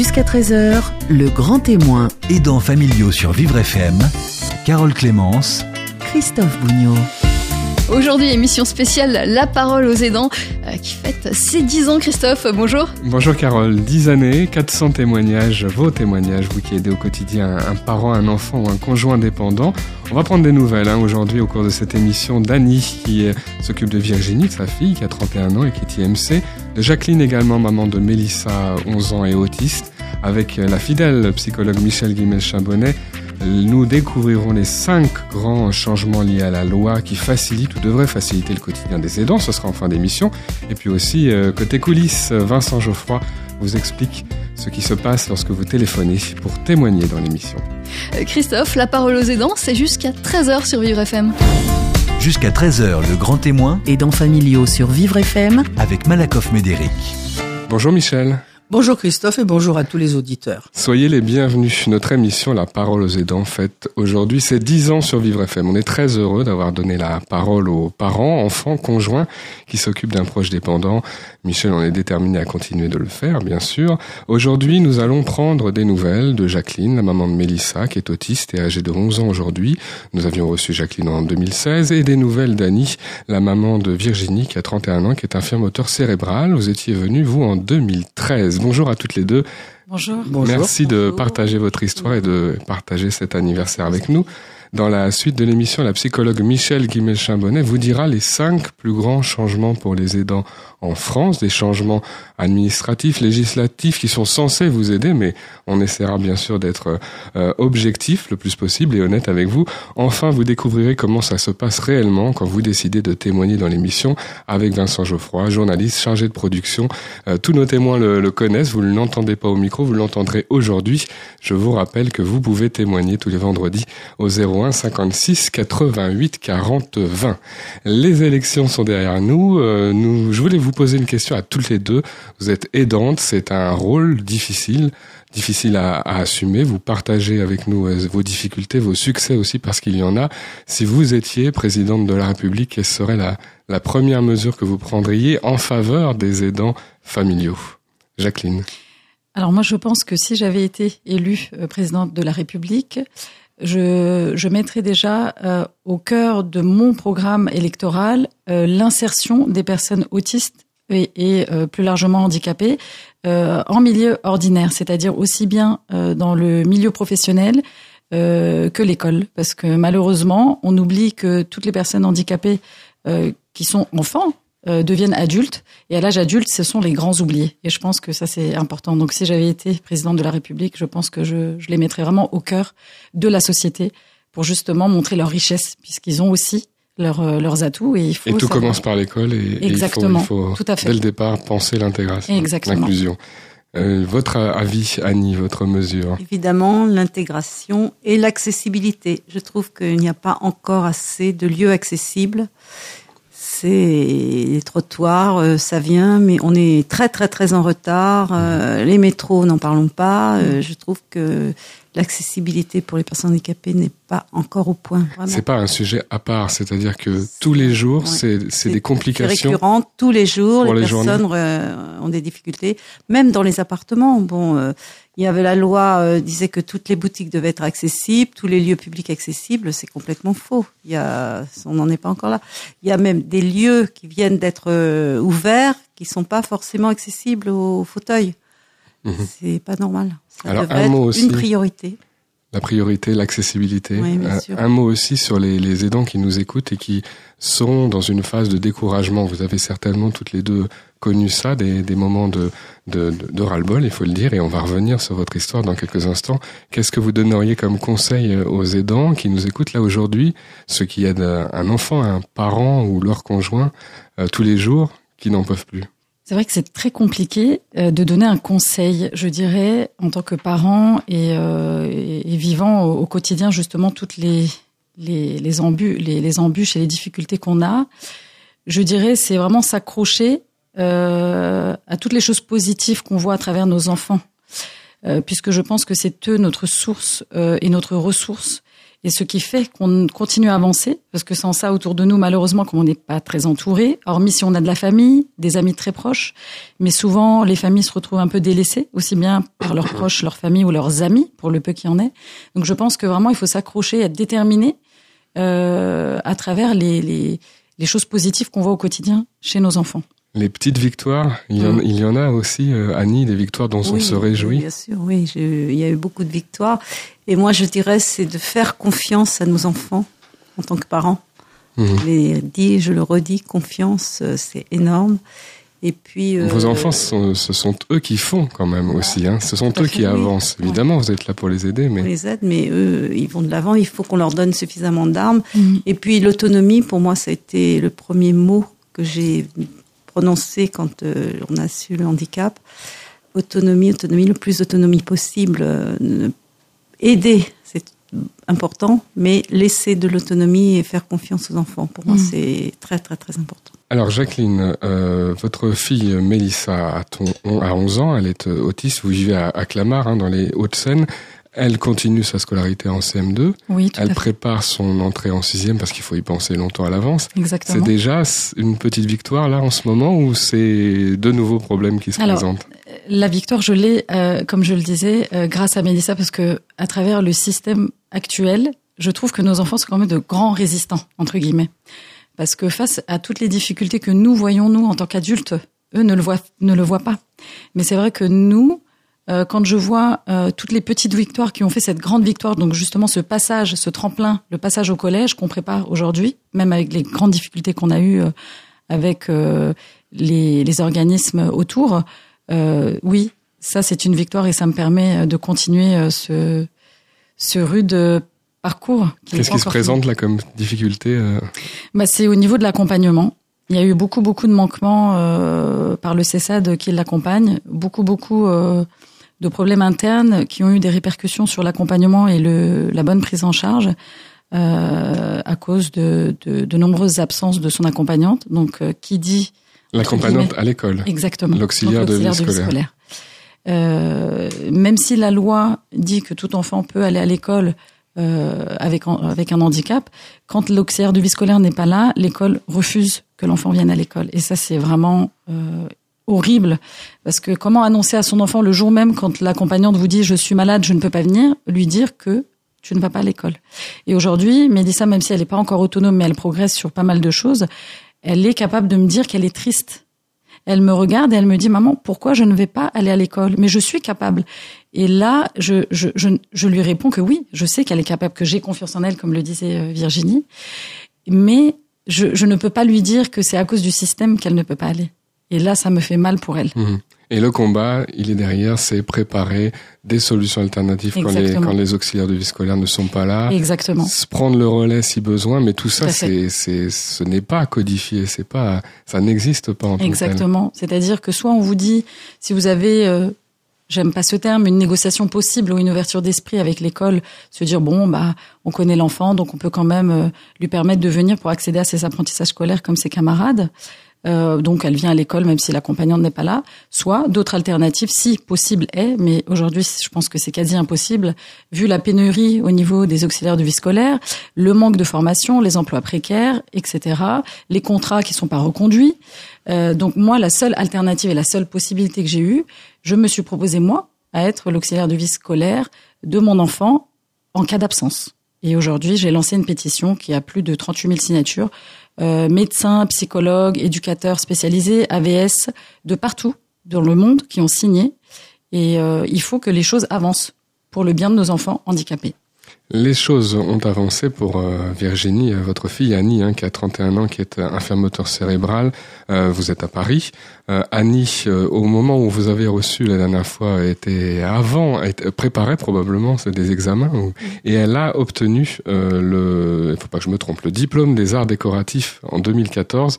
Jusqu'à 13h, le grand témoin. Aidants familiaux sur Vivre FM, Carole Clémence, Christophe Bougnot. Aujourd'hui, émission spéciale La parole aux aidants euh, qui fête ses 10 ans. Christophe, bonjour. Bonjour Carole, 10 années, 400 témoignages, vos témoignages, vous qui aidez au quotidien un parent, un enfant ou un conjoint dépendant. On va prendre des nouvelles hein, aujourd'hui au cours de cette émission d'Annie qui s'occupe de Virginie, sa fille qui a 31 ans et qui est IMC, de Jacqueline également, maman de Mélissa, 11 ans et autiste, avec la fidèle psychologue Michel Guimel-Chabonnet nous découvrirons les cinq grands changements liés à la loi qui facilitent ou devraient faciliter le quotidien des aidants. Ce sera en fin d'émission. Et puis aussi, euh, côté coulisses, Vincent Geoffroy vous explique ce qui se passe lorsque vous téléphonez pour témoigner dans l'émission. Euh, Christophe, la parole aux aidants, c'est jusqu'à 13h sur Vivre FM. Jusqu'à 13h, le grand témoin. Aidants familiaux sur Vivre FM. Avec Malakoff Médéric. Bonjour Michel. Bonjour Christophe et bonjour à tous les auditeurs. Soyez les bienvenus. Notre émission La parole aux aidants fête aujourd'hui c'est 10 ans sur Vivre FM. On est très heureux d'avoir donné la parole aux parents, enfants, conjoints qui s'occupent d'un proche dépendant. Michel on est déterminé à continuer de le faire, bien sûr. Aujourd'hui, nous allons prendre des nouvelles de Jacqueline, la maman de Mélissa, qui est autiste et âgée de 11 ans aujourd'hui. Nous avions reçu Jacqueline en 2016 et des nouvelles d'Annie, la maman de Virginie, qui a 31 ans, qui est infirme moteur cérébral. Vous étiez venu, vous, en 2013 bonjour à toutes les deux. Bonjour. Merci de partager votre histoire et de partager cet anniversaire avec nous. Dans la suite de l'émission, la psychologue Michel Guimel-Chambonnet vous dira les cinq plus grands changements pour les aidants en France, des changements administratifs, législatifs qui sont censés vous aider, mais on essaiera bien sûr d'être euh, objectif le plus possible et honnête avec vous. Enfin, vous découvrirez comment ça se passe réellement quand vous décidez de témoigner dans l'émission avec Vincent Geoffroy, journaliste chargé de production. Euh, tous nos témoins le, le connaissent, vous ne l'entendez pas au micro, vous l'entendrez aujourd'hui. Je vous rappelle que vous pouvez témoigner tous les vendredis au 01 56 88 40 20. Les élections sont derrière nous. Euh, nous je voulais vous poser une question à toutes les deux. Vous êtes aidante, c'est un rôle difficile, difficile à, à, assumer. Vous partagez avec nous euh, vos difficultés, vos succès aussi parce qu'il y en a. Si vous étiez présidente de la République, quelle serait la, la première mesure que vous prendriez en faveur des aidants familiaux? Jacqueline. Alors moi, je pense que si j'avais été élue euh, présidente de la République, je, mettrais déjà euh, au cœur de mon programme électoral euh, l'insertion des personnes autistes et, euh, plus largement handicapées en milieu ordinaire, c'est-à-dire aussi bien dans le milieu professionnel que l'école, parce que malheureusement, on oublie que toutes les personnes handicapées qui sont enfants euh, deviennent adultes. Et à l'âge adulte, ce sont les grands oubliés. Et je pense que ça, c'est important. Donc, si j'avais été présidente de la République, je pense que je, je les mettrais vraiment au cœur de la société pour justement montrer leur richesse, puisqu'ils ont aussi leurs, euh, leurs atouts. Et, il faut et tout savoir. commence par l'école. Et, Exactement. Et il faut, il faut Tout à fait. dès le départ, penser l'intégration, Exactement. l'inclusion. Euh, votre avis, Annie, votre mesure? Évidemment, l'intégration et l'accessibilité. Je trouve qu'il n'y a pas encore assez de lieux accessibles c'est les trottoirs, euh, ça vient, mais on est très très très en retard. Euh, les métros, n'en parlons pas. Euh, je trouve que l'accessibilité pour les personnes handicapées n'est pas encore au point. C'est pas un sujet à part, c'est-à-dire que tous les jours, Ouais. c'est des complications. C'est récurrent tous les jours. Les, les personnes ont des difficultés, même dans les appartements. Bon, euh, il y avait la loi euh, disait que toutes les boutiques devaient être accessibles, tous les lieux publics accessibles. C'est complètement faux. Il y a, on n'en est pas encore là. Il y a même des lieux qui viennent d'être euh, ouverts qui sont pas forcément accessibles aux fauteuils. Mhm. C'est pas normal. Ça Alors, devrait un être mot aussi. une priorité. La priorité, l'accessibilité. Oui, bien un, mot aussi sur les, les aidants qui nous écoutent et qui sont dans une phase de découragement. Vous avez certainement toutes les deux connu ça, des, des moments de, de, de, de ras-le-bol, il faut le dire, et on va revenir sur votre histoire dans quelques instants. Qu'est-ce que vous donneriez comme conseil aux aidants qui nous écoutent là aujourd'hui, ceux qui aident un enfant, un parent ou leur conjoint euh, tous les jours, qui n'en peuvent plus? C'est vrai que c'est très compliqué euh, de donner un conseil, je dirais, en tant que parent et, euh, vivant au, quotidien justement toutes les les, les, embûches, les, embûches et les difficultés qu'on a. Je dirais, c'est vraiment s'accrocher euh, à toutes les choses positives qu'on voit à travers nos enfants, puisque je pense que c'est eux notre source et notre ressource. Et ce qui fait qu'on continue à avancer, parce que sans ça, autour de nous, malheureusement, comme on n'est pas très entouré, hormis si on a de la famille, des amis très proches, mais souvent, les familles se retrouvent un peu délaissées, aussi bien par leurs proches, leur famille ou leurs amis, pour le peu qu'il en ait. Donc je pense que vraiment, il faut s'accrocher, être déterminé euh, à travers les, les, les choses positives qu'on voit au quotidien chez nos enfants. Les petites victoires, il y en, Mm. il y en a aussi, euh, Annie, des victoires dont on se oui, réjouit. Bien sûr, oui, je- il y a eu beaucoup de victoires. Et moi, je dirais, c'est de faire confiance à nos enfants en tant que parents. Mhm. Je l'ai dit, je le redis, confiance, euh, c'est énorme. Et puis. euh, Vos enfants, ce sont, ce sont eux qui font quand même aussi. Hein. Ce sont eux qui oui. avancent. Évidemment, vous êtes là pour les aider, on mais les aide, mais eux, ils vont de l'avant. Il faut qu'on leur donne suffisamment d'armes. Mhm. Et puis l'autonomie, pour moi, ça a été le premier mot que j'ai prononcé quand euh, on a su le handicap. Autonomie, autonomie, le plus d'autonomie possible. euh, aider, c'est important, mais laisser de l'autonomie et faire confiance aux enfants, pour moi, Mhm. c'est très, très, très important. Alors Jacqueline, euh, votre fille Mélissa a, ton, a 11 ans, elle est autiste, vous vivez à, à Clamart, hein, dans les Hauts-de-Seine. Elle continue sa scolarité en CM2. Oui, tout Elle à fait. prépare son entrée en sixième parce qu'il faut y penser longtemps à l'avance. C'est Exactement. déjà s- une petite victoire là en ce moment ou c'est de nouveaux problèmes qui se Alors, présentent? La victoire, je l'ai, euh, comme je le disais, euh, grâce à Mélissa, parce que à travers le système actuel, je trouve que nos enfants sont quand même de grands résistants, entre guillemets. Parce que face à toutes les difficultés que nous voyons, nous, en tant qu'adultes, eux ne le voient, ne le voient pas. Mais c'est vrai que nous, euh, quand je vois euh, toutes les petites victoires qui ont fait cette grande victoire, donc justement ce passage, ce tremplin, le passage au collège qu'on prépare aujourd'hui, même avec les grandes difficultés qu'on a eues euh, avec les, les organismes autour, oui, ça c'est une victoire et ça me permet de continuer ce, ce rude parcours. qui Qu'est-ce qui se présente là comme difficulté bah, c'est au niveau de l'accompagnement. Il y a eu beaucoup, beaucoup de manquements euh, par le CESAD qui l'accompagne, beaucoup, beaucoup euh, de problèmes internes qui ont eu des répercussions sur l'accompagnement et le, la bonne prise en charge euh, à cause de, de, de nombreuses absences de son accompagnante. Donc, euh, qui dit L'accompagnante à l'école. Exactement. L'auxiliaire de vie scolaire. Euh, même si la loi dit que tout enfant peut aller à l'école euh, avec un- avec un handicap, quand l'auxiliaire de vie scolaire n'est pas là, l'école refuse que l'enfant vienne à l'école. Et ça, c'est vraiment euh, horrible. Parce que comment annoncer à son enfant le jour même quand l'accompagnante vous dit je suis malade, je ne peux pas venir, lui dire que tu ne vas pas à l'école. Et aujourd'hui, Mélissa, même si elle n'est pas encore autonome, mais elle progresse sur pas mal de choses, elle est capable de me dire qu'elle est triste. Elle me regarde et elle me dit maman pourquoi je ne vais pas aller à l'école? Mais je suis capable. Et là je, je, je, je lui réponds que oui je sais qu'elle est capable que j'ai confiance en elle comme le disait euh, Virginie. Mais je, je ne peux pas lui dire que c'est à cause du système qu'elle ne peut pas aller et là ça me fait mal pour elle Mhm. Et le combat, il est derrière, c'est préparer des solutions alternatives quand les, quand les auxiliaires de vie scolaire ne sont pas là. exactement Se prendre le relais si besoin, mais tout ça, Tout c'est, c'est, ce n'est pas codifié, c'est pas, ça n'existe pas en. Exactement. C'est-à-dire que soit on vous dit, si vous avez, euh, j'aime pas ce terme, une négociation possible ou une ouverture d'esprit avec l'école, se dire bon bah on connaît l'enfant, donc on peut quand même euh, lui permettre de venir pour accéder à ses apprentissages scolaires comme ses camarades. Euh, donc elle vient à l'école même si l'accompagnante n'est pas là. Soit d'autres alternatives, si possible est, mais aujourd'hui je pense que c'est quasi impossible vu la pénurie au niveau des auxiliaires de vie scolaire, le manque de formation, les emplois précaires, etc. Les contrats qui sont pas reconduits. Euh, donc moi, la seule alternative et la seule possibilité que j'ai eue, je me suis proposé moi à être l'auxiliaire de vie scolaire de mon enfant en cas d'absence. Et aujourd'hui, j'ai lancé une pétition qui a plus de 38 000 signatures. Euh, médecins, psychologues, éducateurs spécialisés, AVS, de partout dans le monde qui ont signé. Et euh, il faut que les choses avancent pour le bien de nos enfants handicapés. Les choses ont avancé pour euh, Virginie, euh, votre fille Annie, hein, qui a 31 ans, qui est euh, infirme moteur cérébral. Euh, vous êtes à Paris. Euh, Annie, euh, au moment où vous avez reçu la dernière fois, était avant, était, préparait probablement des examens, ou- et elle a obtenu euh, le, il faut pas que je me trompe, le diplôme des arts décoratifs en 2014,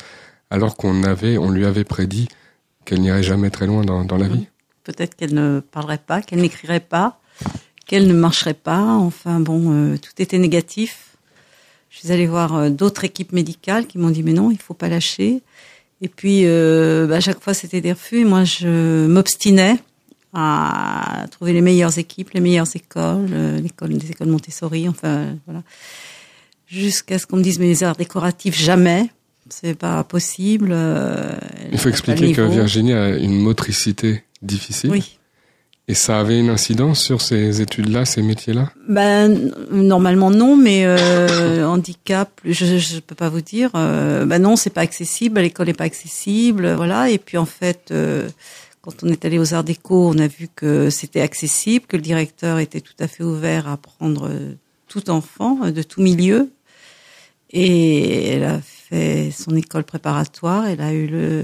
alors qu'on avait, on lui avait prédit qu'elle n'irait jamais très loin dans, dans la vie. Peut-être qu'elle ne parlerait pas, qu'elle n'écrirait pas, qu'elle ne marcherait pas. Enfin bon, euh, tout était négatif. Je suis allée voir euh, d'autres équipes médicales qui m'ont dit mais non, il faut pas lâcher. Et puis euh, bah, à chaque fois c'était des refus. Et moi je m'obstinais à trouver les meilleures équipes, les meilleures écoles, l'école des écoles Montessori, enfin voilà, jusqu'à ce qu'on me dise mais les arts décoratifs jamais, c'est pas possible. euh, Il faut expliquer que. Virginie a une motricité difficile. Oui. Et ça avait une incidence sur ces études-là, ces métiers-là? Ben normalement non, mais euh, handicap, je je peux pas vous dire. Euh, ben non, c'est pas accessible, l'école est pas accessible, voilà. Et puis en fait, euh, quand on est allé aux Arts Déco, on a vu que c'était accessible, que le directeur était tout à fait ouvert à prendre euh, tout enfant de tout milieu. Et elle a fait son école préparatoire, elle a eu le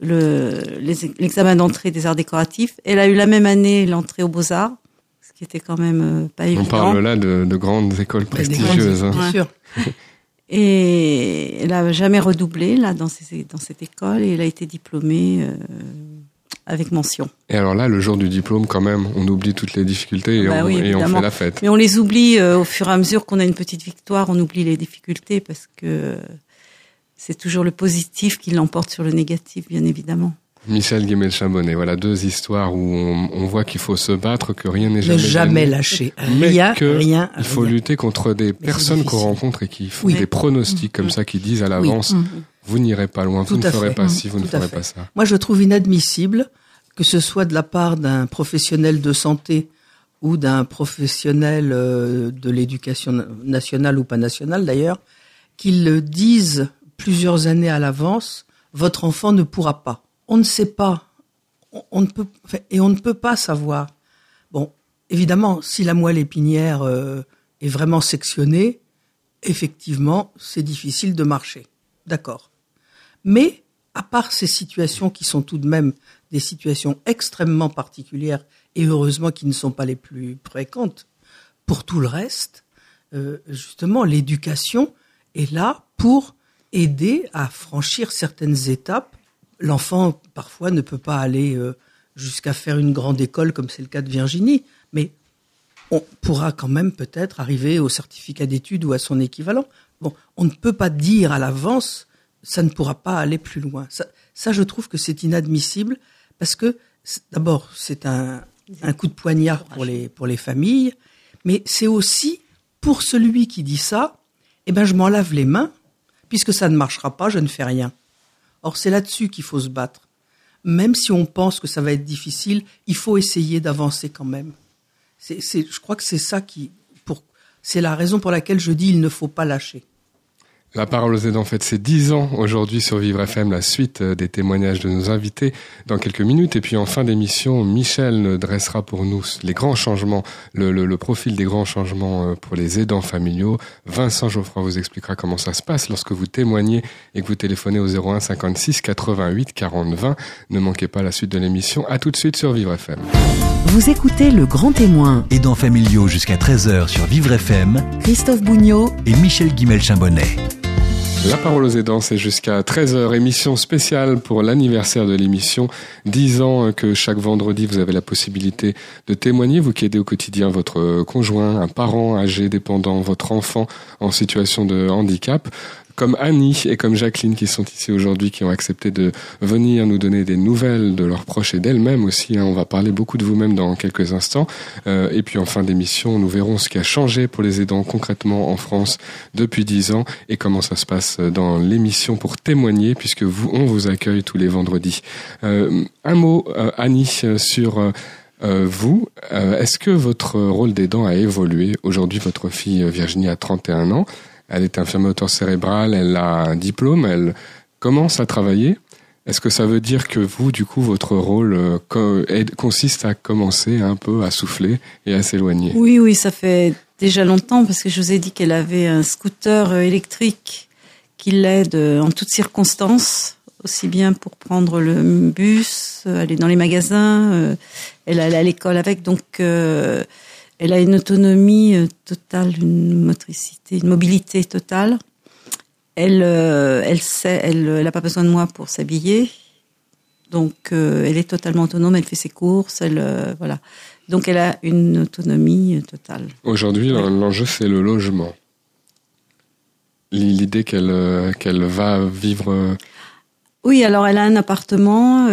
dip- le les- l'examen d'entrée des arts décoratifs. Elle a eu la même année l'entrée aux beaux arts, ce qui était quand même euh, pas On évident. parle là de, de grandes écoles prestigieuses. grandes- hein. Bien sûr. Et elle a jamais redoublé là dans, ces, dans cette école et elle a été diplômée euh, avec mention. Et alors là, le jour du diplôme, quand même, on oublie toutes les difficultés et, Bah on, oui, et on évidemment. fait la fête. Mais on les oublie euh, au fur et à mesure qu'on a une petite victoire, on oublie les difficultés parce que euh, c'est toujours le positif qui l'emporte sur le négatif, bien évidemment. Michel Guimel-Chambonnet, voilà deux histoires où on, on voit qu'il faut se battre, que rien n'est Ne jamais jamais gagné. lâcher. Mais Rien, que rien, Il faut rien. lutter contre des personnes qu'on rencontre et qui font Oui. des pronostics comme ça, qui disent à l'avance, Oui. vous n'irez pas loin, vous ne ferez fait. pas ci, vous ne Tout ferez fait. pas ça. Moi, je trouve inadmissible que ce soit de la part d'un professionnel de santé ou d'un professionnel euh, de l'éducation na- nationale ou pas nationale d'ailleurs, qu'ils le disent plusieurs années à l'avance, votre enfant ne pourra pas. On ne sait pas. On, ne peut, et on ne peut pas savoir. Bon, évidemment, si la moelle épinière euh, est vraiment sectionnée, effectivement, c'est difficile de marcher. D'accord. Mais à part ces situations qui sont tout de même des situations extrêmement particulières et heureusement qui ne sont pas les plus fréquentes, pour tout le reste, euh, justement, l'éducation est là pour aider à franchir certaines étapes. L'enfant, parfois, ne peut pas aller euh, jusqu'à faire une grande école, comme c'est le cas de Virginie, mais on pourra quand même peut-être arriver au certificat d'études ou à son équivalent. Bon, on ne peut pas dire à l'avance, ça ne pourra pas aller plus loin. Ça, je trouve que c'est inadmissible parce que, d'abord, c'est un, un coup de poignard pour les, pour les familles, mais c'est aussi pour celui qui dit ça, eh ben, je m'en lave les mains, puisque ça ne marchera pas, je ne fais rien. Or, c'est là-dessus qu'il faut se battre. Même si on pense que ça va être difficile, il faut essayer d'avancer quand même. C'est, je crois que c'est ça qui, c'est la raison pour laquelle je dis il ne faut pas lâcher. La parole aux aidants fête ses 10 ans aujourd'hui sur Vivre FM, la suite euh, des témoignages de nos invités dans quelques minutes. Et puis en fin d'émission, Michel dressera pour nous les grands changements, le, le- le profil des grands changements euh, pour les aidants familiaux. Vincent Geoffroy vous expliquera comment ça se passe lorsque vous témoignez et que vous téléphonez au 01 56 88 40 20. Ne manquez pas la suite de l'émission. À tout de suite sur Vivre FM. Vous écoutez Le Grand Témoin, Aidants familiaux jusqu'à 13h sur Vivre FM Christophe Bougnot et Michel Guimel-Chambonnet. La parole aux aidants, c'est jusqu'à 13h, émission spéciale pour l'anniversaire de l'émission. 10 ans que chaque vendredi, vous avez la possibilité de témoigner, vous qui aidez au quotidien votre conjoint, un parent âgé, dépendant, votre enfant en situation de handicap. Comme Annie et comme Jacqueline qui sont ici aujourd'hui, qui ont accepté de venir nous donner des nouvelles de leurs proches et d'elles-mêmes aussi. hein. On va parler beaucoup de vous-même dans quelques instants. Euh, et puis en fin d'émission, nous verrons ce qui a changé pour les aidants concrètement en France depuis 10 ans et comment ça se passe dans l'émission pour témoigner puisque vous, on vous accueille tous les vendredis. Euh, un mot, euh, Annie, sur vous. Est-ce que votre rôle d'aidant a évolué? Aujourd'hui, votre fille Virginie a 31 ans. Elle est infirmière auteur cérébrale, elle a un diplôme, elle commence à travailler. Est-ce que ça veut dire que vous, du coup, votre rôle euh, consiste à commencer un peu à souffler et à s'éloigner? Oui, oui, ça fait déjà longtemps parce que je vous ai dit qu'elle avait un scooter euh, électrique qui l'aide euh, en toutes circonstances, aussi bien pour prendre le bus, aller dans les magasins, elle allait à l'école avec, donc elle a une autonomie euh, totale, une motricité, une mobilité totale. Elle, euh, elle sait, elle, elle a pas besoin de moi pour s'habiller. Donc, euh, elle est totalement autonome. Elle fait ses courses. Elle, euh, voilà. Donc, elle a une autonomie totale. Aujourd'hui, l'en- l'enjeu, c'est le logement. L'idée qu'elle euh, qu'elle va vivre. Oui, alors elle a un appartement.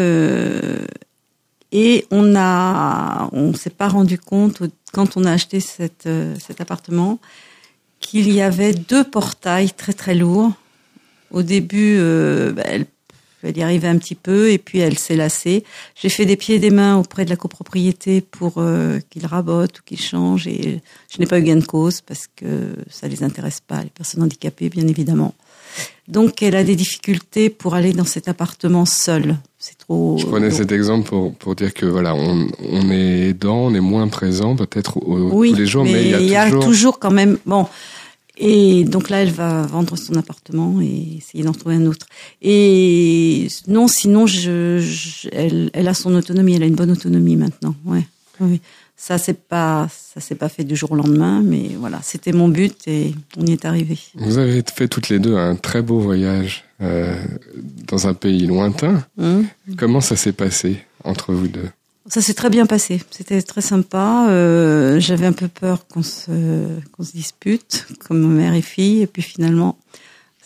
Et on a, on s'est pas rendu compte quand on a acheté cette, euh, cet appartement qu'il y avait deux portails très très lourds. Au début, euh, bah, elle, elle, y arrivait un petit peu et puis elle s'est lassée. J'ai fait des pieds et des mains auprès de la copropriété pour euh, qu'ils rabotent ou qu'ils changent et je n'ai pas eu gain de cause parce que ça les intéresse pas, les personnes handicapées bien évidemment. Donc elle a des difficultés pour aller dans cet appartement seule. C'est trop. Je prenais cet exemple pour, pour dire que voilà, on, on est aidant, on est moins présent peut-être oui, tous les jours, mais, mais il y a, toujours... toujours quand même. Bon, et donc là, elle va vendre son appartement et essayer d'en trouver un autre. Et non, sinon, je, je, elle, elle a son autonomie. Elle a une bonne autonomie maintenant. Ouais. Oui. Ça c'est pas ça s'est pas fait du jour au lendemain, mais voilà, c'était mon but et on y est arrivé. Vous avez fait toutes les deux un très beau voyage euh, dans un pays lointain. Mmh. Comment ça s'est passé entre vous deux? Ça s'est très bien passé. C'était très sympa. Euh, J'avais un peu peur qu'on se qu'on se dispute comme mère et fille, et puis finalement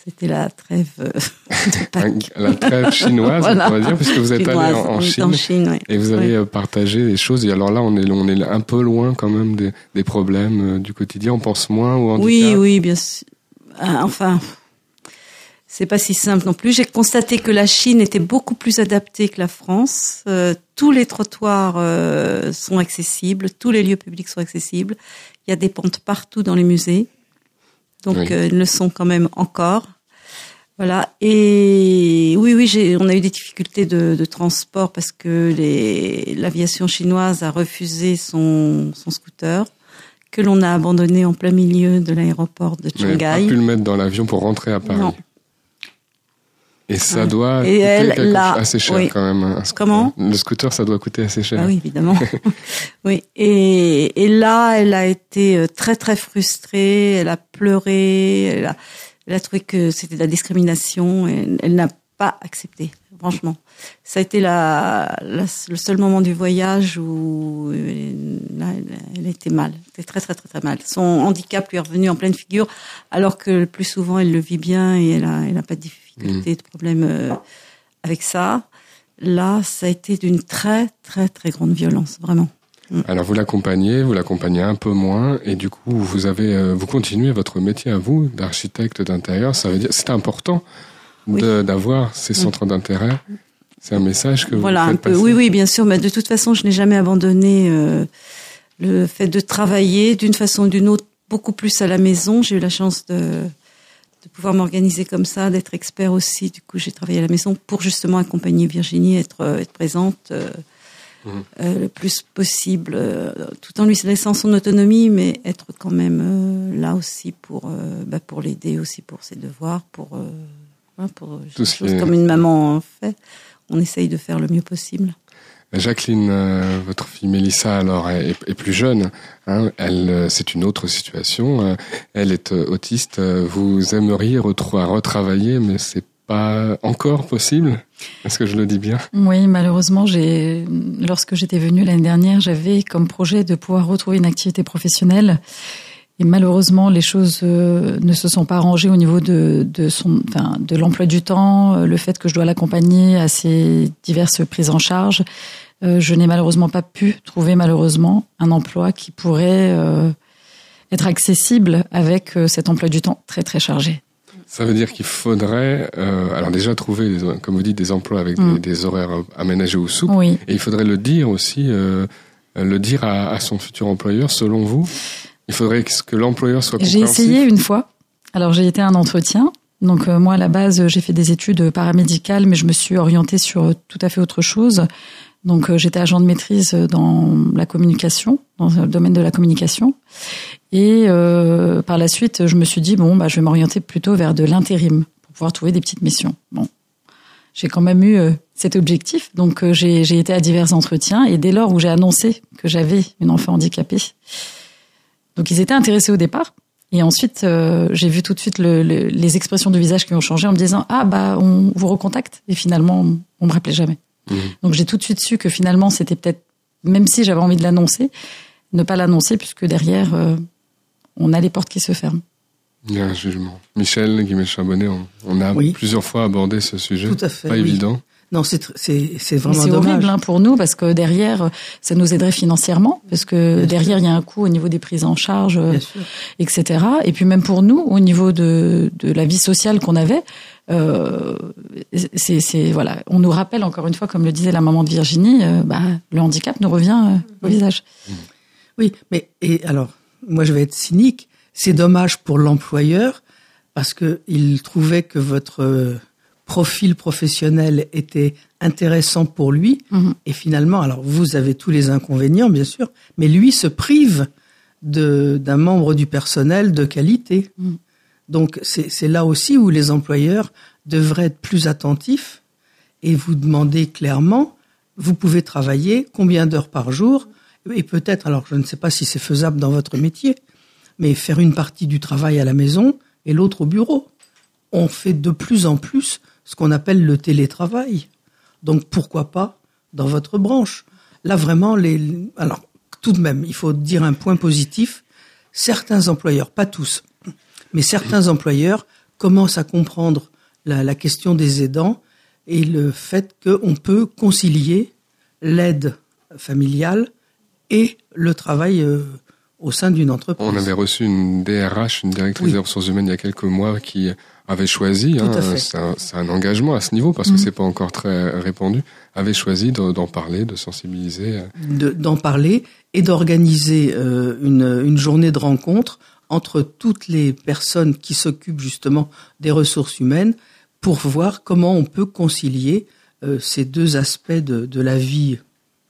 c'était la trêve de Pâques. La trêve chinoise, Voilà. on va dire, puisque vous êtes allé en, en Chine, en Chine, oui. et vous avez Oui. euh, partagé des choses. Et alors là, on est, on est un peu loin quand même des, des problèmes euh, du quotidien. On pense moins au handicap. Oui, oui, bien sûr. Ah, Enfin, c'est pas si simple non plus. J'ai constaté que la Chine était beaucoup plus adaptée que la France. Euh, tous les trottoirs euh, sont accessibles, tous les lieux publics sont accessibles. Il y a des pentes partout dans les musées, donc Oui. euh, ils le sont quand même encore. Voilà. Et oui, oui, j'ai, on a eu des difficultés de, de transport parce que l'aviation chinoise a refusé son, son scooter que l'on a abandonné en plein milieu de l'aéroport de Vous n'avez pas Shanghai. pu le mettre dans l'avion pour rentrer à Paris. Non. Et ça Ouais. doit Et coûter elle, assez cher oui. quand même. scooter. Comment Le scooter, ça doit coûter assez cher. Ah oui, évidemment. oui. Et, et là, elle a été euh, très très frustrée. Elle a pleuré. Elle a, elle a trouvé que c'était de la discrimination. Et elle n'a pas accepté. Franchement, ça a été la, la- le seul moment du voyage où euh, là, elle, elle était mal. Elle était très très très très mal. Son handicap lui est revenu en pleine figure, alors que le plus souvent elle le vit bien et elle a, elle a pas de difficulté, de problème euh, avec ça. Là, ça a été d'une très très très grande violence, vraiment. Alors vous l'accompagnez, vous l'accompagnez un peu moins, et du coup vous avez, euh, vous continuez votre métier à vous d'architecte d'intérieur. Ça veut dire, c'est important Oui. d'avoir ces centres d'intérêt. C'est un message que vous Voilà, faites un peu. passer. Oui, oui, bien sûr. Mais de toute façon, je n'ai jamais abandonné euh, le fait de travailler d'une façon ou d'une autre, beaucoup plus à la maison. J'ai eu la chance de, de pouvoir m'organiser comme ça, d'être expert aussi. Du coup, j'ai travaillé à la maison pour justement accompagner Virginie, être, euh, être présente euh, euh, le plus possible, tout en lui laissant son autonomie, mais être quand même là aussi pour, bah, pour l'aider aussi pour ses devoirs, pour, euh, voilà, pour Tout ce qui chose est- comme une maman fait. On essaye de faire le mieux possible. Jacqueline, euh, votre fille Mélissa, alors, est, est plus jeune. Hein, elle, euh, c'est une autre situation. euh, elle est euh, autiste. euh, Vous aimeriez retrouver retravailler, mais c'est pas encore possible? Est-ce que je le dis bien? Oui, malheureusement, j'ai, lorsque j'étais venue l'année dernière, j'avais comme projet de pouvoir retrouver une activité professionnelle. Et malheureusement, les choses euh, ne se sont pas arrangées au niveau de, de son, enfin, de l'emploi du temps, euh, le fait que je dois l'accompagner à ses diverses prises en charge. Euh, je n'ai malheureusement pas pu trouver malheureusement un emploi qui pourrait euh, être accessible avec cet emploi du temps très très chargé. Ça veut dire qu'il faudrait, euh, alors déjà trouver, des- comme vous dites, des emplois avec Mm. des, des horaires aménagés ou souples. Oui. Et il faudrait le dire aussi, le dire à, à son futur employeur, selon vous? Il faudrait que, l'employeur soit J'ai essayé une fois. Alors j'ai été à un entretien. Donc euh, moi à la base j'ai fait des études paramédicales, mais je me suis orientée sur euh, tout à fait autre chose. Donc euh, j'étais agent de maîtrise dans la communication, dans le domaine de la communication. Et euh, par la suite je me suis dit bon bah je vais m'orienter plutôt vers de l'intérim pour pouvoir trouver des petites missions. Bon, j'ai quand même eu cet objectif, donc j'ai j'ai été à divers entretiens et dès lors où j'ai annoncé que j'avais une enfant handicapée, donc ils étaient intéressés au départ. Et ensuite, euh, j'ai vu tout de suite le, le- les expressions du visage qui ont changé en me disant ah bah on vous recontacte et finalement on me rappelait jamais. Mhm. Donc j'ai tout de suite su que finalement c'était peut-être même si j'avais envie de l'annoncer, ne pas l'annoncer puisque derrière euh, on a les portes qui se ferment. Il y a un jugement. Michel Guimet-Charbonnet, on, on a Oui. plusieurs fois abordé ce sujet. Tout à fait. Pas oui. évident. Non, c'est c'est c'est vraiment C'est dommage. horrible hein, pour nous parce que derrière, ça nous aiderait financièrement parce que Bien derrière il y a un coût au niveau des prises en charge, euh, etc. Et puis même pour nous, au niveau de, de la vie sociale qu'on avait, euh, c'est c'est- voilà, on nous rappelle encore une fois, comme le disait la maman de Virginie, euh, bah, le handicap nous revient euh, au visage. Oui, mais et alors, moi je vais être cynique. C'est dommage pour l'employeur parce que il trouvait que votre euh, profil professionnel était intéressant pour lui Mhm. et finalement, alors vous avez tous les inconvénients bien sûr, mais lui se prive d'un membre du personnel de qualité. Mhm. Donc c'est là aussi où les employeurs devraient être plus attentifs et vous demander clairement, vous pouvez travailler combien d'heures par jour et peut-être, alors je ne sais pas si c'est faisable dans votre métier, mais faire une partie du travail à la maison et l'autre au bureau. On fait de plus en plus ce qu'on appelle le télétravail. Donc pourquoi pas dans votre branche Là vraiment, tout de même, il faut dire un point positif. Certains employeurs, pas tous, mais certains employeurs commencent à comprendre la, la question des aidants et le fait qu'on peut concilier l'aide familiale et le travail euh, au sein d'une entreprise. On avait reçu une DRH, une directrice Oui. des ressources humaines, il y a quelques mois, qui avait choisi, hein, c'est un, engagement à ce niveau, parce que c'est pas encore très répandu, avait choisi de- d'en parler, de sensibiliser. euh, de- d'en parler et d'organiser euh, une, une journée de rencontre entre toutes les personnes qui s'occupent justement des ressources humaines pour voir comment on peut concilier euh, ces deux aspects de, de la vie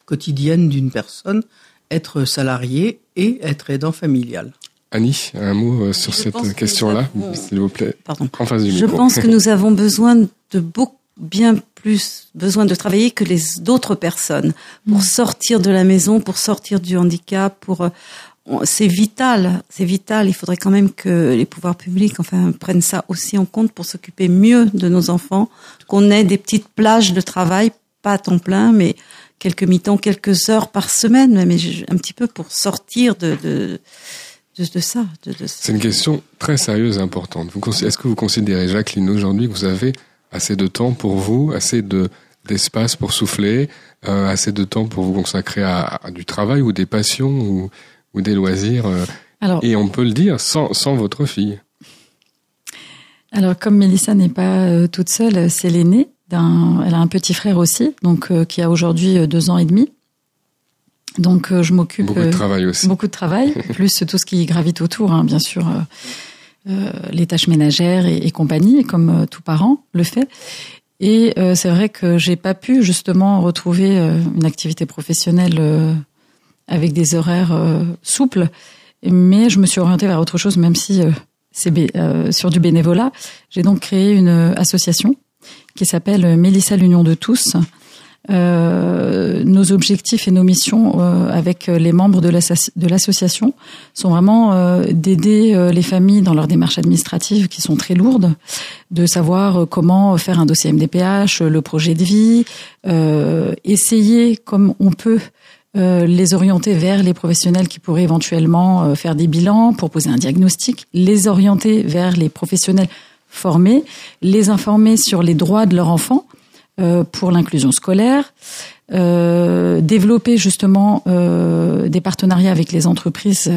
quotidienne d'une personne, être salarié et être aidant familial. Annie, un mot euh, sur Je cette pense que question-là, nous avons- s'il vous plaît. Pardon. En face du Je micro. pense que nous avons besoin de beaucoup bien plus besoin de travailler que les d'autres personnes pour sortir de la maison, pour sortir du handicap, pour euh, c'est vital, c'est vital. Il faudrait quand même que les pouvoirs publics, enfin, prennent ça aussi en compte pour s'occuper mieux de nos enfants, qu'on ait des petites plages de travail, pas à temps plein, mais quelques mi-temps, quelques heures par semaine, mais un petit peu pour sortir de de de, de ça. De, de C'est une question très sérieuse et importante. Est-ce que vous considérez, Jacqueline, aujourd'hui, que vous avez assez de temps pour vous, assez de d'espace pour souffler, euh, assez de temps pour vous consacrer à, à du travail ou des passions ou, ou des loisirs euh, Alors, Et on peut le dire sans, sans votre fille? Alors, comme Mélissa n'est pas euh, toute seule, c'est l'aînée. D'un. Elle a un petit frère aussi, donc euh, qui a aujourd'hui euh, deux ans et demi. Donc, euh, je m'occupe Beaucoup de euh, travail aussi. beaucoup de travail, plus tout ce qui gravite autour, hein, bien sûr, euh, euh, les tâches ménagères et, et compagnie, comme tout parent le fait. Et euh, c'est vrai que j'ai pas pu justement retrouver une activité professionnelle euh, avec des horaires euh, souples, mais je me suis orientée vers autre chose, même si euh, c'est euh, sur du bénévolat. J'ai donc créé une association qui s'appelle Mélissa l'Union de tous. Euh, nos objectifs et nos missions euh, avec les membres de l'associ- de l'association sont vraiment euh, d'aider euh, les familles dans leurs démarches administratives qui sont très lourdes, de savoir euh, comment faire un dossier MDPH, euh, le projet de vie, essayer comme on peut euh, les orienter vers les professionnels qui pourraient éventuellement faire des bilans pour poser un diagnostic, les orienter vers les professionnels formés, les informer sur les droits de leur enfant euh, pour l'inclusion scolaire, euh, développer justement euh, des partenariats avec les entreprises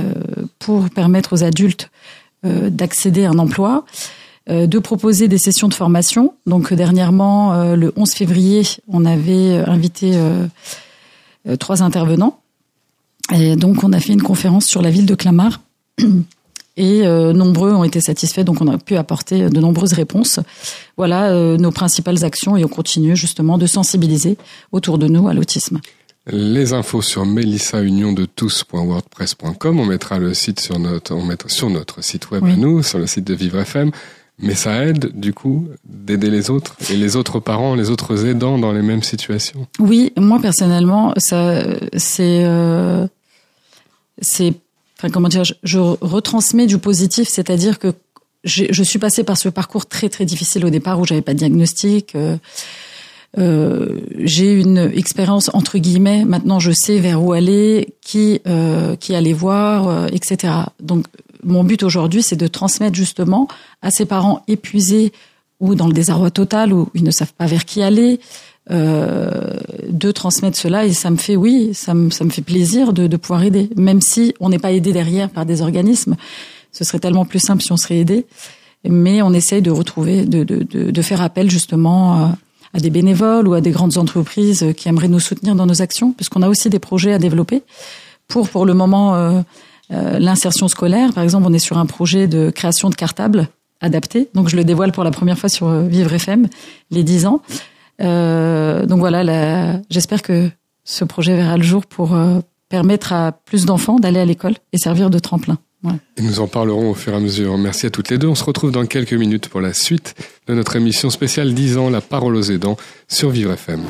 pour permettre aux adultes d'accéder à un emploi, de proposer des sessions de formation. Donc dernièrement, le 11 février, on avait invité trois intervenants. Et donc on a fait une conférence sur la ville de Clamart. Et euh, nombreux ont été satisfaits, donc on a pu apporter de nombreuses réponses. Voilà euh, nos principales actions et on continue justement de sensibiliser autour de nous à l'autisme. Les infos sur melissauniondetous.wordpress.com. On mettra le site sur notre, on mettra sur notre site web Oui. à nous, sur le site de Vivre FM. Mais ça aide, du coup, d'aider les autres et les autres parents, les autres aidants dans les mêmes situations. Oui, moi personnellement, ça, c'est, euh, c'est, comment dire, je, retransmets du positif, c'est-à-dire que je suis passée par ce parcours très très difficile au départ où j'avais pas de diagnostic. euh, euh, j'ai une expérience entre guillemets. Maintenant, je sais vers où aller, qui euh, qui aller voir, etc. Donc, mon but aujourd'hui, c'est de transmettre justement à ces parents épuisés ou dans le désarroi total, où ils ne savent pas vers qui aller, euh, de transmettre cela et ça me fait oui, ça me, ça me fait plaisir de, de pouvoir aider, même si on n'est pas aidé derrière par des organismes. Ce serait tellement plus simple si on serait aidé, mais on essaye de retrouver, de, de, de, de faire appel justement à, à, des bénévoles ou à des grandes entreprises qui aimeraient nous soutenir dans nos actions, puisqu'on a aussi des projets à développer pour pour le moment euh, euh, l'insertion scolaire. Par exemple, on est sur un projet de création de cartables adaptés. Donc je le dévoile pour la première fois sur Vivre FM, les 10 ans. Euh, donc voilà, j'espère que ce projet verra le jour pour euh, permettre à plus d'enfants d'aller à l'école et servir de tremplin. Et nous en parlerons au fur et à mesure. Merci à toutes les deux. On se retrouve dans quelques minutes pour la suite de notre émission spéciale 10 ans, la parole aux aidants sur Vivre FM.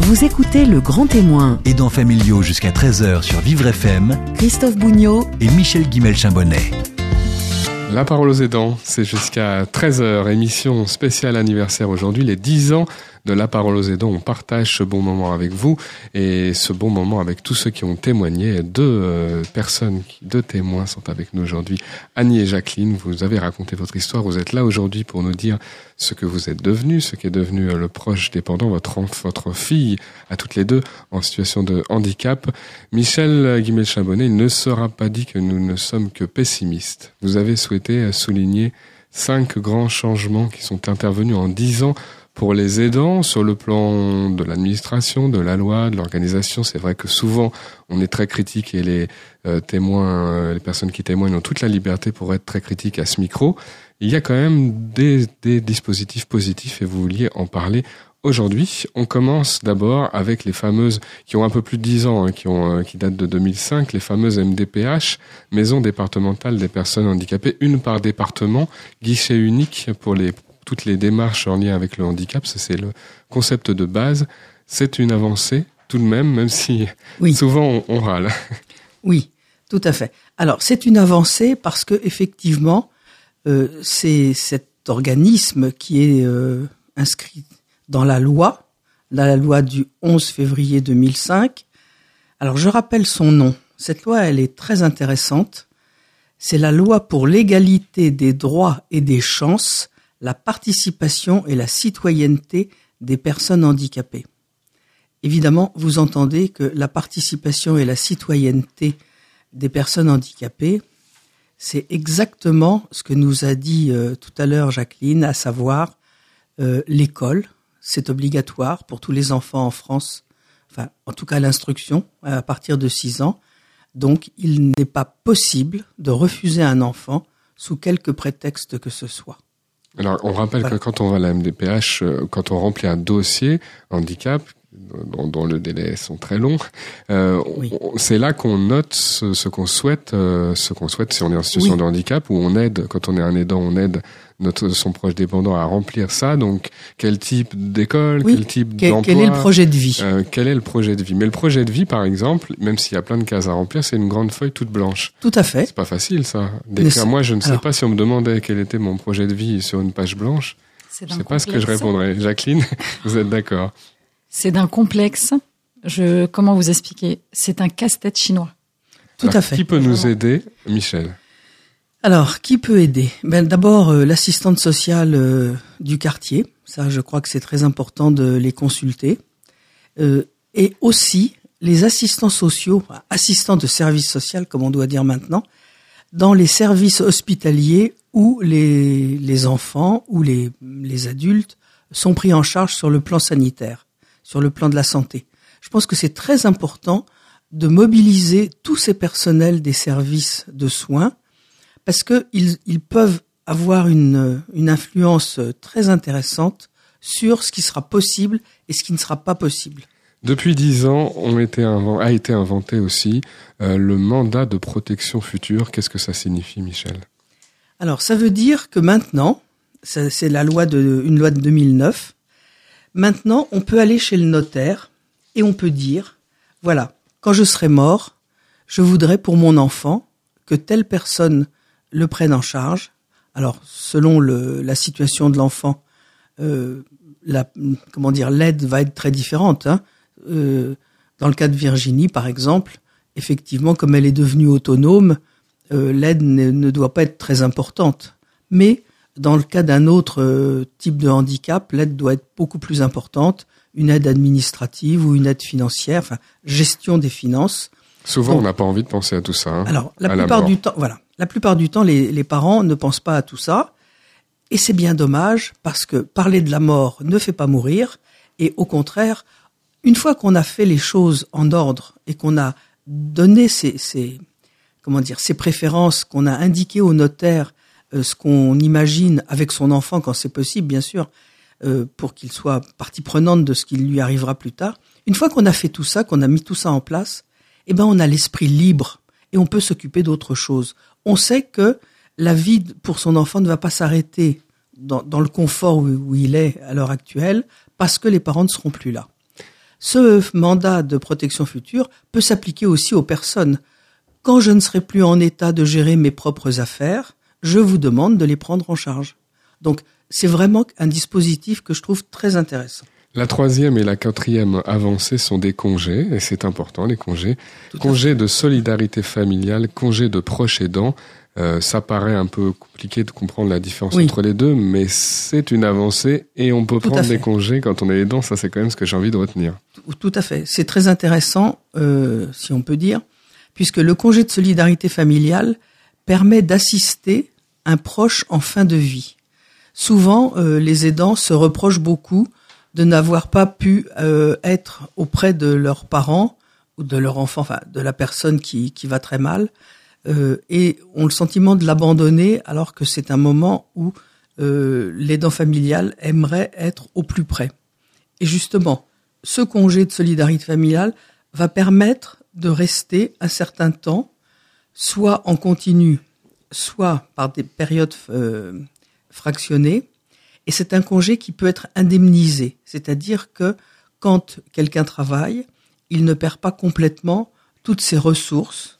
Vous écoutez Le Grand Témoin. Aidants familiaux jusqu'à 13h sur Vivre FM. Christophe Bougnot et Michel Guimel-Chambonnet. La parole aux aidants, c'est jusqu'à 13h, émission spéciale anniversaire aujourd'hui, les 10 ans de La Parole aux aidants. On partage ce bon moment avec vous et ce bon moment avec tous ceux qui ont témoigné. Deux euh, personnes, deux témoins sont avec nous aujourd'hui. Annie et Jacqueline, vous avez raconté votre histoire. Vous êtes là aujourd'hui pour nous dire ce que vous êtes devenu, ce qui est devenu euh, le proche dépendant, votre, votre fille, à toutes les deux, en situation de handicap. Michel Guimel-Chabonnet, il ne sera pas dit que nous ne sommes que pessimistes. Vous avez souhaité souligner cinq grands changements qui sont intervenus en dix ans pour les aidants, sur le plan de l'administration, de la loi, de l'organisation, c'est vrai que souvent on est très critique et les euh, témoins, euh, les personnes qui témoignent ont toute la liberté pour être très critiques à ce micro. Il y a quand même des, des dispositifs positifs et vous vouliez en parler aujourd'hui. On commence d'abord avec les fameuses qui ont un peu plus de 10 ans, hein, qui, ont, euh, qui datent de 2005, les fameuses MDPH, Maison départementale des personnes handicapées, une par département, guichet unique pour les toutes les démarches en lien avec le handicap, c'est le concept de base. C'est une avancée tout de même, même si souvent on, râle. Oui, tout à fait. Alors c'est une avancée parce que effectivement, euh, c'est cet organisme qui est euh, inscrit dans la loi, dans la loi du 11 février 2005. Alors je rappelle son nom. Cette loi, elle est très intéressante. C'est la loi pour l'égalité des droits et des chances la participation et la citoyenneté des personnes handicapées. Évidemment, vous entendez que la participation et la citoyenneté des personnes handicapées, c'est exactement ce que nous a dit euh, tout à l'heure Jacqueline, à savoir euh, l'école, c'est obligatoire pour tous les enfants en France, enfin en tout cas l'instruction à partir de 6 ans. Donc il n'est pas possible de refuser un enfant sous quelque prétexte que ce soit. Alors, on rappelle que quand on va à la MDPH, euh, quand on remplit un dossier handicap, dont, le délai sont très longs, euh, c'est là qu'on note ce, qu'on souhaite, euh, ce qu'on souhaite si on est en situation de handicap, ou on aide, quand on est un aidant, on aide notre, son proche dépendant à remplir ça. Donc, quel type d'école, quel type d'emploi Quel est le projet de vie euh, Quel est le projet de vie? Mais le projet de vie, par exemple, même s'il y a plein de cases à remplir, c'est une grande feuille toute blanche. Tout à fait. C'est pas facile, ça. D'écrire. Moi, je ne sais pas si on me demandait quel était mon projet de vie sur une page blanche. Je sais pas ce que je répondrais. Jacqueline, vous êtes d'accord? C'est d'un complexe. Je, comment vous expliquer? C'est un casse-tête chinois. Tout à fait. Qui peut nous aider, Michel alors, qui peut aider? Ben, D'abord, euh, l'assistante sociale euh, du quartier. Ça, je crois que c'est très important de les consulter. Euh, et aussi les assistants sociaux, assistants de service social, comme on doit dire maintenant, dans les services hospitaliers où les, les enfants ou les, les adultes sont pris en charge sur le plan sanitaire, sur le plan de la santé. Je pense que c'est très important de mobiliser tous ces personnels des services de soins parce qu'ils ils peuvent avoir une, une influence très intéressante sur ce qui sera possible et ce qui ne sera pas possible. Depuis dix ans, on a été inventé aussi euh, le mandat de protection future. Qu'est-ce que ça signifie, Michel? Alors, ça veut dire que maintenant, c'est la loi de, une loi de 2009. Maintenant, on peut aller chez le notaire et on peut dire, voilà, quand je serai mort, je voudrais pour mon enfant que telle personne le prennent en charge. Alors, selon le, la situation de l'enfant, euh, la, comment dire, l'aide va être très différente. Hein. Euh, dans le cas de Virginie, par exemple, effectivement, comme elle est devenue autonome, euh, l'aide ne, ne, doit pas être très importante. Mais dans le cas d'un autre type de handicap, l'aide doit être beaucoup plus importante. une aide administrative ou une aide financière, enfin gestion des finances. Souvent, on n'a pas envie de penser à tout ça. hein, Alors, la plupart du temps, voilà, la plupart du temps, les, parents ne pensent pas à tout ça, et c'est bien dommage parce que parler de la mort ne fait pas mourir, et au contraire, une fois qu'on a fait les choses en ordre et qu'on a donné ses- comment dire, préférences, qu'on a indiqué au notaire euh, ce qu'on imagine avec son enfant quand c'est possible, bien sûr, euh, pour qu'il soit partie prenante de ce qui lui arrivera plus tard. Une fois qu'on a fait tout ça, qu'on a mis tout ça en place, eh ben on a l'esprit libre et on peut s'occuper d'autre chose. On sait que la vie pour son enfant ne va pas s'arrêter dans, le confort où il est à l'heure actuelle parce que les parents ne seront plus là. Ce mandat de protection future peut s'appliquer aussi aux personnes. Quand je ne serai plus en état de gérer mes propres affaires, je vous demande de les prendre en charge. Donc, c'est vraiment un dispositif que je trouve très intéressant. La troisième et la quatrième avancée sont des congés, et c'est important, les congés. Tout Congés de solidarité familiale, congés de proches aidants. Euh, ça paraît un peu compliqué de comprendre la différence Oui. entre les deux, mais c'est une avancée et on peut Tout prendre des congés quand on est aidant. Ça, c'est quand même ce que j'ai envie de retenir. Tout- Tout à fait. C'est très intéressant, euh, si on peut dire, puisque le congé de solidarité familiale permet d'assister un proche en fin de vie. Souvent, euh, les aidants se reprochent beaucoup de n'avoir pas pu euh, être auprès de leurs parents ou de leur enfant, enfin de la personne qui, qui va très mal, euh, et ont le sentiment de l'abandonner alors que c'est un moment où euh, l'aidant familial aimerait être au plus près. Et justement, ce congé de solidarité familiale va permettre de rester un certain temps, soit en continu, soit par des périodes euh, fractionnées. Et c'est un congé qui peut être indemnisé, c'est-à-dire que quand quelqu'un travaille, il ne perd pas complètement toutes ses ressources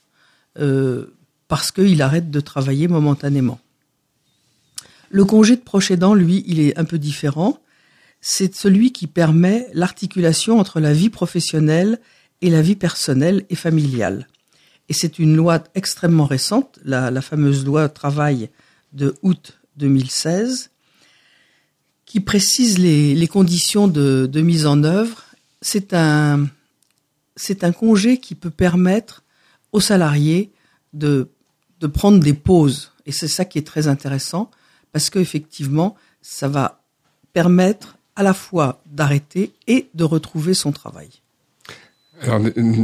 euh, parce qu'il arrête de travailler momentanément. Le congé de proche lui, il est un peu différent c'est celui qui permet l'articulation entre la vie professionnelle et la vie personnelle et familiale. Et c'est une loi extrêmement récente, la fameuse loi travail de août 2016, qui précise les, conditions de, mise en œuvre. C'est un, c'est un congé qui peut permettre aux salariés de, de prendre des pauses. Et c'est ça qui est très intéressant, parce qu'effectivement, ça va permettre à la fois d'arrêter et de retrouver son travail. Alors,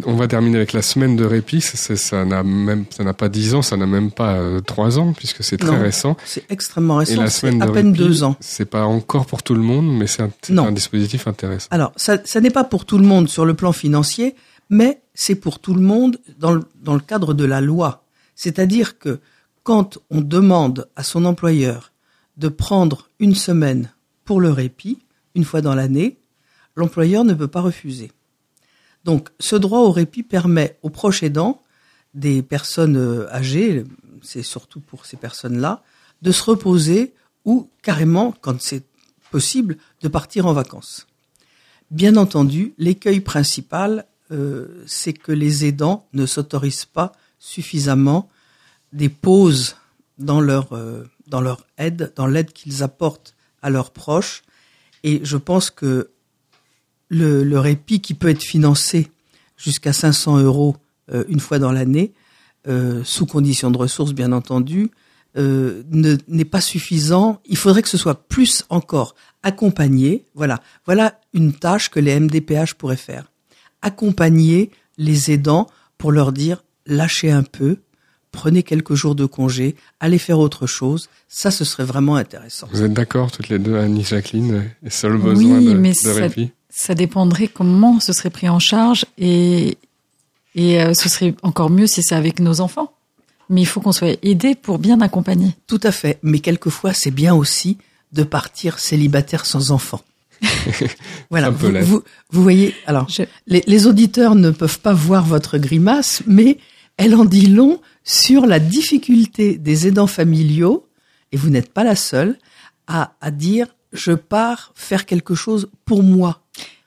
on va terminer avec la semaine de répit. Ça, ça- n'a même, ça n'a pas dix ans, ça n'a même pas euh, trois ans, puisque c'est très Non. récent. C'est extrêmement Et récent, la c'est semaine à de peine répit, deux ans. C'est pas encore pour tout le monde, mais c'est un, dispositif intéressant. Alors, ça, ça n'est pas pour tout le monde sur le plan financier, mais c'est pour tout le monde dans le, dans le cadre de la loi. C'est-à-dire que quand on demande à son employeur de prendre une semaine pour le répit, une fois dans l'année, l'employeur ne peut pas refuser. Donc, ce droit au répit permet aux proches aidants, des personnes euh, âgées, c'est surtout pour ces personnes-là, de se reposer ou carrément, quand c'est possible, de partir en vacances. Bien entendu, l'écueil principal, euh, c'est que les aidants ne s'autorisent pas suffisamment des pauses dans leur euh, dans leur aide, dans l'aide qu'ils apportent à leurs proches. Et je pense que le, le répit qui peut être financé jusqu'à 500 euros euh, une fois dans l'année, euh, sous condition de ressources bien entendu, euh, ne- n'est pas suffisant. Il faudrait que ce soit plus encore accompagné. Voilà, voilà une tâche que les MDPH pourraient faire. Accompagner les aidants pour leur dire lâchez un peu, prenez quelques jours de congé, allez faire autre chose. Ça, ce serait vraiment intéressant. Vous êtes d'accord toutes les deux, Annie Jacqueline, et seul besoin Oui, de, mais de ça- répit? Ça dépendrait comment ce serait pris en charge et, et euh, ce serait encore mieux si c'est avec nos enfants. Mais il faut qu'on soit aidé pour bien accompagner. Tout à fait. Mais quelquefois, c'est bien aussi de partir célibataire sans enfant. voilà. Un peu Vous, vous, vous voyez, alors, Je- les, les auditeurs ne peuvent pas voir votre grimace, mais elle en dit long sur la difficulté des aidants familiaux, et vous n'êtes pas la seule, à, à dire je pars faire quelque chose pour moi.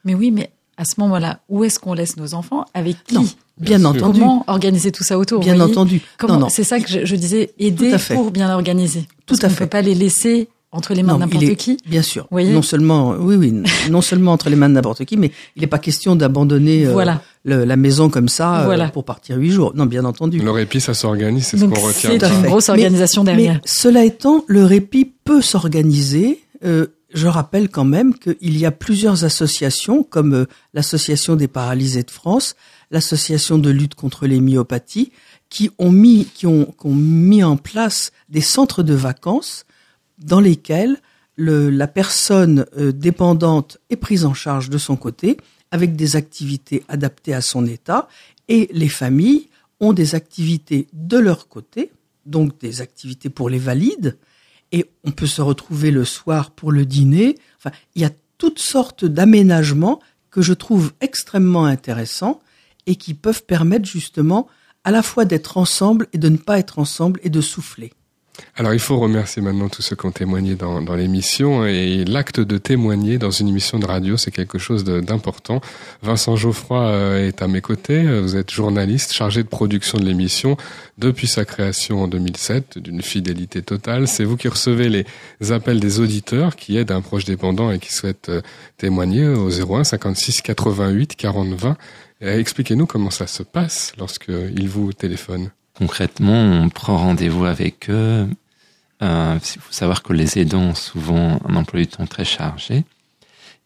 Mais oui, mais à ce moment-là, où est-ce qu'on laisse nos enfants? Avec qui? Non, bien, Bien sûr. entendu. Comment organiser tout ça autour? Bien entendu. Comment- Non, non. C'est ça que je, je disais, aider Tout à fait. pour bien organiser. Tout Parce à fait. ne peut pas les laisser entre les mains de n'importe qui. Bien sûr. voyez non seulement, oui, oui, non seulement entre les mains de n'importe qui, mais il n'est pas question d'abandonner euh, Voilà. la maison comme ça euh, pour partir huit jours. Non, bien entendu. Le répit, ça s'organise, c'est ce qu'on retient. c'est Tout à une grosse Mais- organisation derrière. Mais cela étant, le répit peut s'organiser. Euh, je rappelle quand même qu'il y a plusieurs associations, comme euh, l'Association des paralysés de France, l'Association de lutte contre les myopathies, qui ont mis, en place des centres de vacances dans lesquels le, la personne euh, dépendante est prise en charge de son côté, avec des activités adaptées à son état, et les familles ont des activités de leur côté, donc des activités pour les valides, et on peut se retrouver le soir pour le dîner. Enfin, il y a toutes sortes d'aménagements que je trouve extrêmement intéressants et qui peuvent permettre justement à la fois d'être ensemble et de ne pas être ensemble et de souffler. Alors il faut remercier maintenant tous ceux qui ont témoigné dans, l'émission et l'acte de témoigner dans une émission de radio c'est quelque chose d'important. Vincent Geoffroy euh, est à mes côtés, vous êtes journaliste chargé de production de l'émission depuis sa création en 2007 d'une fidélité totale. C'est vous qui recevez les appels des auditeurs qui aident un proche dépendant et qui souhaitent euh, témoigner au 01 56 88 40 20. Euh, Expliquez-nous comment ça se passe lorsque ils vous téléphonent. Concrètement, on prend rendez-vous avec eux. Euh, Il faut savoir que les aidants ont souvent un emploi du temps très chargé.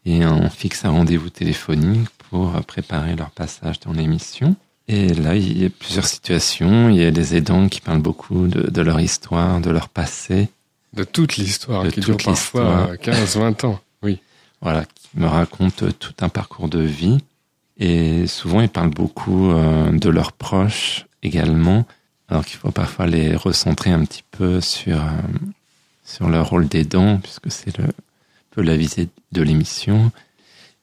Et on fixe un rendez-vous téléphonique pour préparer leur passage dans l'émission. Et là, il y a plusieurs situations. Il y a les aidants qui parlent beaucoup de, de leur histoire, de leur passé. De toute l'histoire De qui dure toute parfois l'histoire. 15, 20 ans. Oui. voilà, qui me racontent tout un parcours de vie. Et souvent, ils parlent beaucoup euh, de leurs proches également, alors qu'il faut parfois les recentrer un petit peu sur, euh, leur rôle d'aidant, puisque c'est le, peu la visée de l'émission.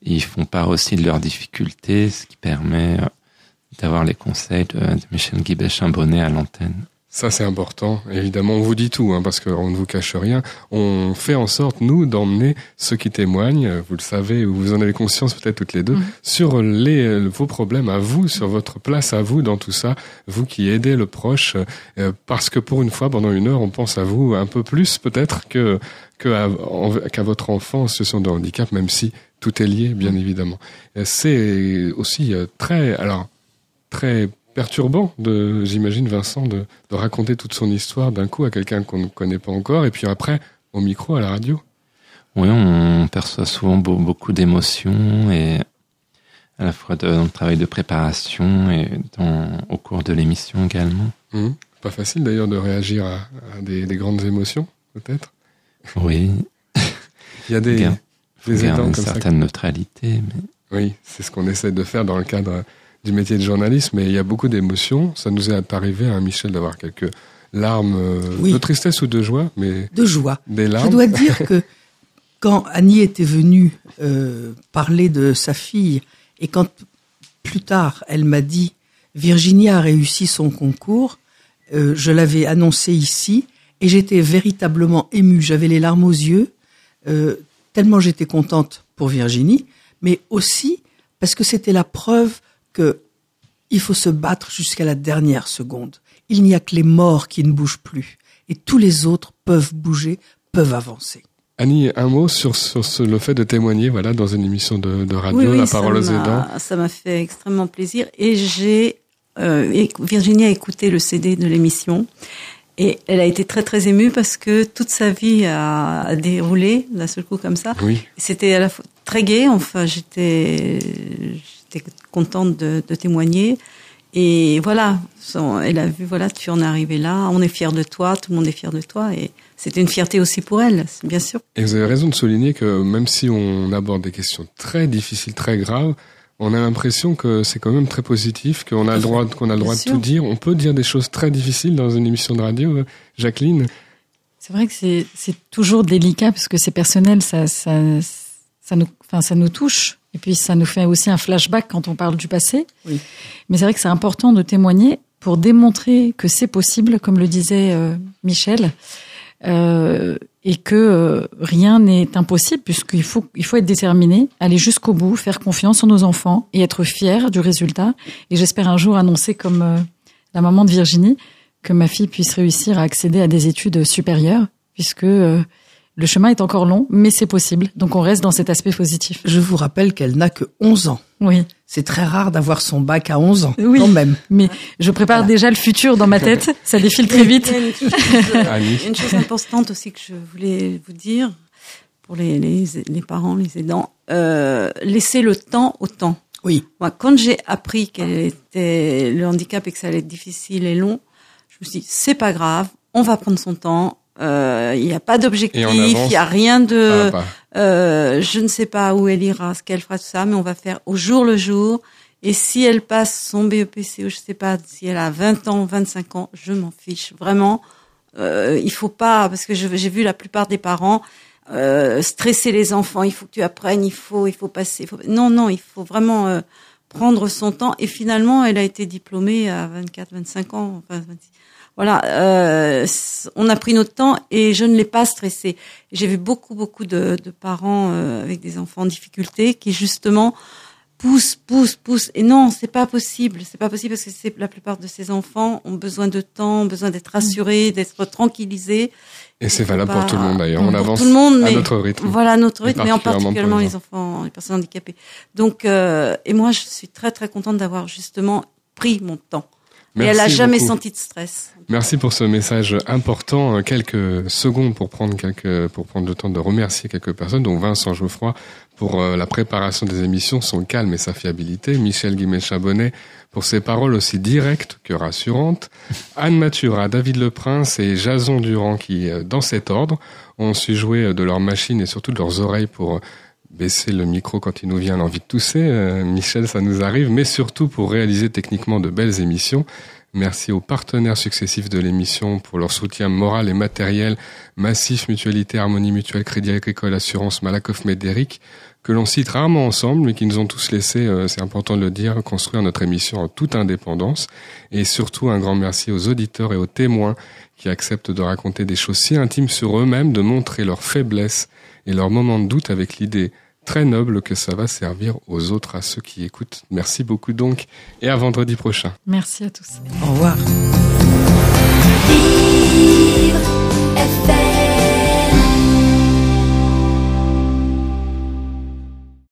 Ils font part aussi de leurs difficultés, ce qui permet euh, d'avoir les conseils de, de Michel Guibet-Chambonnet à l'antenne. Ça, c'est important. Évidemment, on vous dit tout, hein, parce qu'on ne vous cache rien. On fait en sorte, nous, d'emmener ceux qui témoignent, euh, vous le savez, ou vous en avez conscience peut-être toutes les deux, Mhm. sur les, euh, vos problèmes à vous, sur votre place à vous dans tout ça, vous qui aidez le proche, euh, parce que pour une fois, pendant une heure, on pense à vous un peu plus peut-être que qu'à votre enfant en situation de handicap, même si tout est lié, bien évidemment. Euh, C'est aussi euh, très, alors très perturbant de, j'imagine, Vincent, de, de raconter toute son histoire d'un coup à quelqu'un qu'on ne connaît pas encore, et puis après au micro, à la radio. Oui, on perçoit souvent beau- beaucoup d'émotions et à la fois dans le travail de préparation et dans, au cours de l'émission également. Mhm. Pas facile d'ailleurs de réagir à, à des, des grandes émotions, peut-être. Oui, Il y a des, faut des garder une comme ça. certaine neutralité. Mais Oui, c'est ce qu'on essaie de faire dans le cadre du métier de journaliste, mais il y a beaucoup d'émotions. Ça nous est arrivé à Michel d'avoir quelques larmes euh, Oui. de tristesse ou de joie, mais De joie. des Je larmes. dois dire que quand Annie était venue euh, parler de sa fille et quand plus tard elle m'a dit Virginie a réussi son concours, euh, je l'avais annoncé ici et j'étais véritablement émue. J'avais les larmes aux yeux euh, tellement j'étais contente pour Virginie, mais aussi parce que c'était la preuve que il faut se battre jusqu'à la dernière seconde. Il n'y a que les morts qui ne bougent plus et tous les autres peuvent bouger, peuvent avancer. Annie, un mot sur, sur ce- le fait de témoigner voilà, dans une émission de, de radio, Oui, oui, La parole aux aidants. Ça m'a fait extrêmement plaisir. Et j'ai, euh, Virginie a écouté le CD de l'émission. Et elle a été très très émue parce que toute sa vie a, a déroulé d'un seul coup comme ça. Oui, C'était à la fois très gai. Enfin, j'étais, j'étais contente de, de témoigner. Et voilà, elle a vu, voilà, tu en es arrivé là. On est fiers de toi. Tout le monde est fier de toi. Et c'était une fierté aussi pour elle, bien sûr. et vous avez raison de souligner que même si on aborde des questions très difficiles, très graves, on a l'impression que c'est quand même très positif, qu'on a le droit, qu'on a le droit de tout dire. On peut dire des choses très difficiles dans une émission de radio, euh, Jacqueline. C'est vrai que c'est c'est toujours délicat parce que c'est personnel, ça ça ça nous enfin ça nous touche et puis ça nous fait aussi un flashback quand on parle du passé. Oui. Mais c'est vrai que c'est important de témoigner pour démontrer que c'est possible, comme le disait euh, Michel, euh, et que euh, rien n'est impossible puisqu'il faut il faut être déterminé, aller jusqu'au bout, faire confiance en nos enfants et être fier du résultat. Et j'espère un jour annoncer comme euh, la maman de Virginie que ma fille puisse réussir à accéder à des études supérieures, puisque euh, Le chemin est encore long, mais c'est possible. Donc on reste dans cet aspect positif. Je vous rappelle qu'elle n'a que 11 ans. Oui. C'est très rare d'avoir son bac à 11 ans, Oui. quand même. Mais je prépare déjà le futur dans ma tête. Ça défile très vite. Il y a une chose, Annie. il y a une chose importante aussi que je voulais vous dire pour les, les, les parents, les aidants. Euh, laisser le temps au temps. Oui. Moi, quand j'ai appris qu'elle était le handicap et que ça allait être difficile et long, je me suis dit c'est pas grave, on va prendre son temps. Euh, Il n'y a pas d'objectif, il n'y a rien de. Euh, je ne sais pas où elle ira, ce qu'elle fera, tout ça, mais on va faire au jour le jour. Et si elle passe son BEPC, ou je sais pas, si elle a 20 ans, 25 ans, je m'en fiche. Vraiment, euh, il faut pas, parce que j'ai vu la plupart des parents euh, stresser les enfants. Il faut que tu apprennes, il faut, il faut passer. il faut- Non, non, il faut vraiment euh, prendre son temps. Et finalement, elle a été diplômée à 24, 25 ans. Enfin, 26. Voilà, euh, on a pris notre temps et je ne l'ai pas stressée. J'ai vu beaucoup, beaucoup de, de parents euh, avec des enfants en difficulté qui justement poussent, poussent, poussent. Et non, c'est pas possible. C'est pas possible parce que c'est la plupart de ces enfants ont besoin de temps, ont besoin d'être rassurés, d'être tranquillisés. et c'est valable pour tout le monde d'ailleurs. On avance tout le monde, à notre rythme. voilà notre rythme, mais en particulièrement les enfants, les personnes handicapées. Donc, euh, et moi, je suis très très contente d'avoir justement pris mon temps. Et elle a Merci jamais beaucoup. senti de stress. Merci pour ce message important. Euh, Quelques secondes pour prendre quelques, pour prendre le temps de remercier quelques personnes, dont Vincent Geoffroy pour euh, la préparation des émissions, son calme et sa fiabilité. Michel Guimet-Chabonnet pour ses paroles aussi directes que rassurantes. Anne Mathura, David Leprince et Jason Durand qui, euh, dans cet ordre, ont su jouer de leurs machines et surtout de leurs oreilles pour baisser le micro quand il nous vient l'envie de tousser. Euh, Michel, ça nous arrive, mais surtout pour réaliser techniquement de belles émissions. Merci aux partenaires successifs de l'émission pour leur soutien moral et matériel, Massif, Mutualité, Harmonie Mutuelle, Crédit Agricole, Assurance, Malakoff Médéric, que l'on cite rarement ensemble, mais qui nous ont tous laissé, euh, c'est important de le dire, construire notre émission en toute indépendance. Et surtout un grand merci aux auditeurs et aux témoins qui acceptent de raconter des choses si intimes sur eux-mêmes, de montrer leurs faiblesses et leurs moments de doute avec l'idée très noble que ça va servir aux autres, à ceux qui écoutent. Merci beaucoup donc et à vendredi prochain. Merci à tous. Au revoir.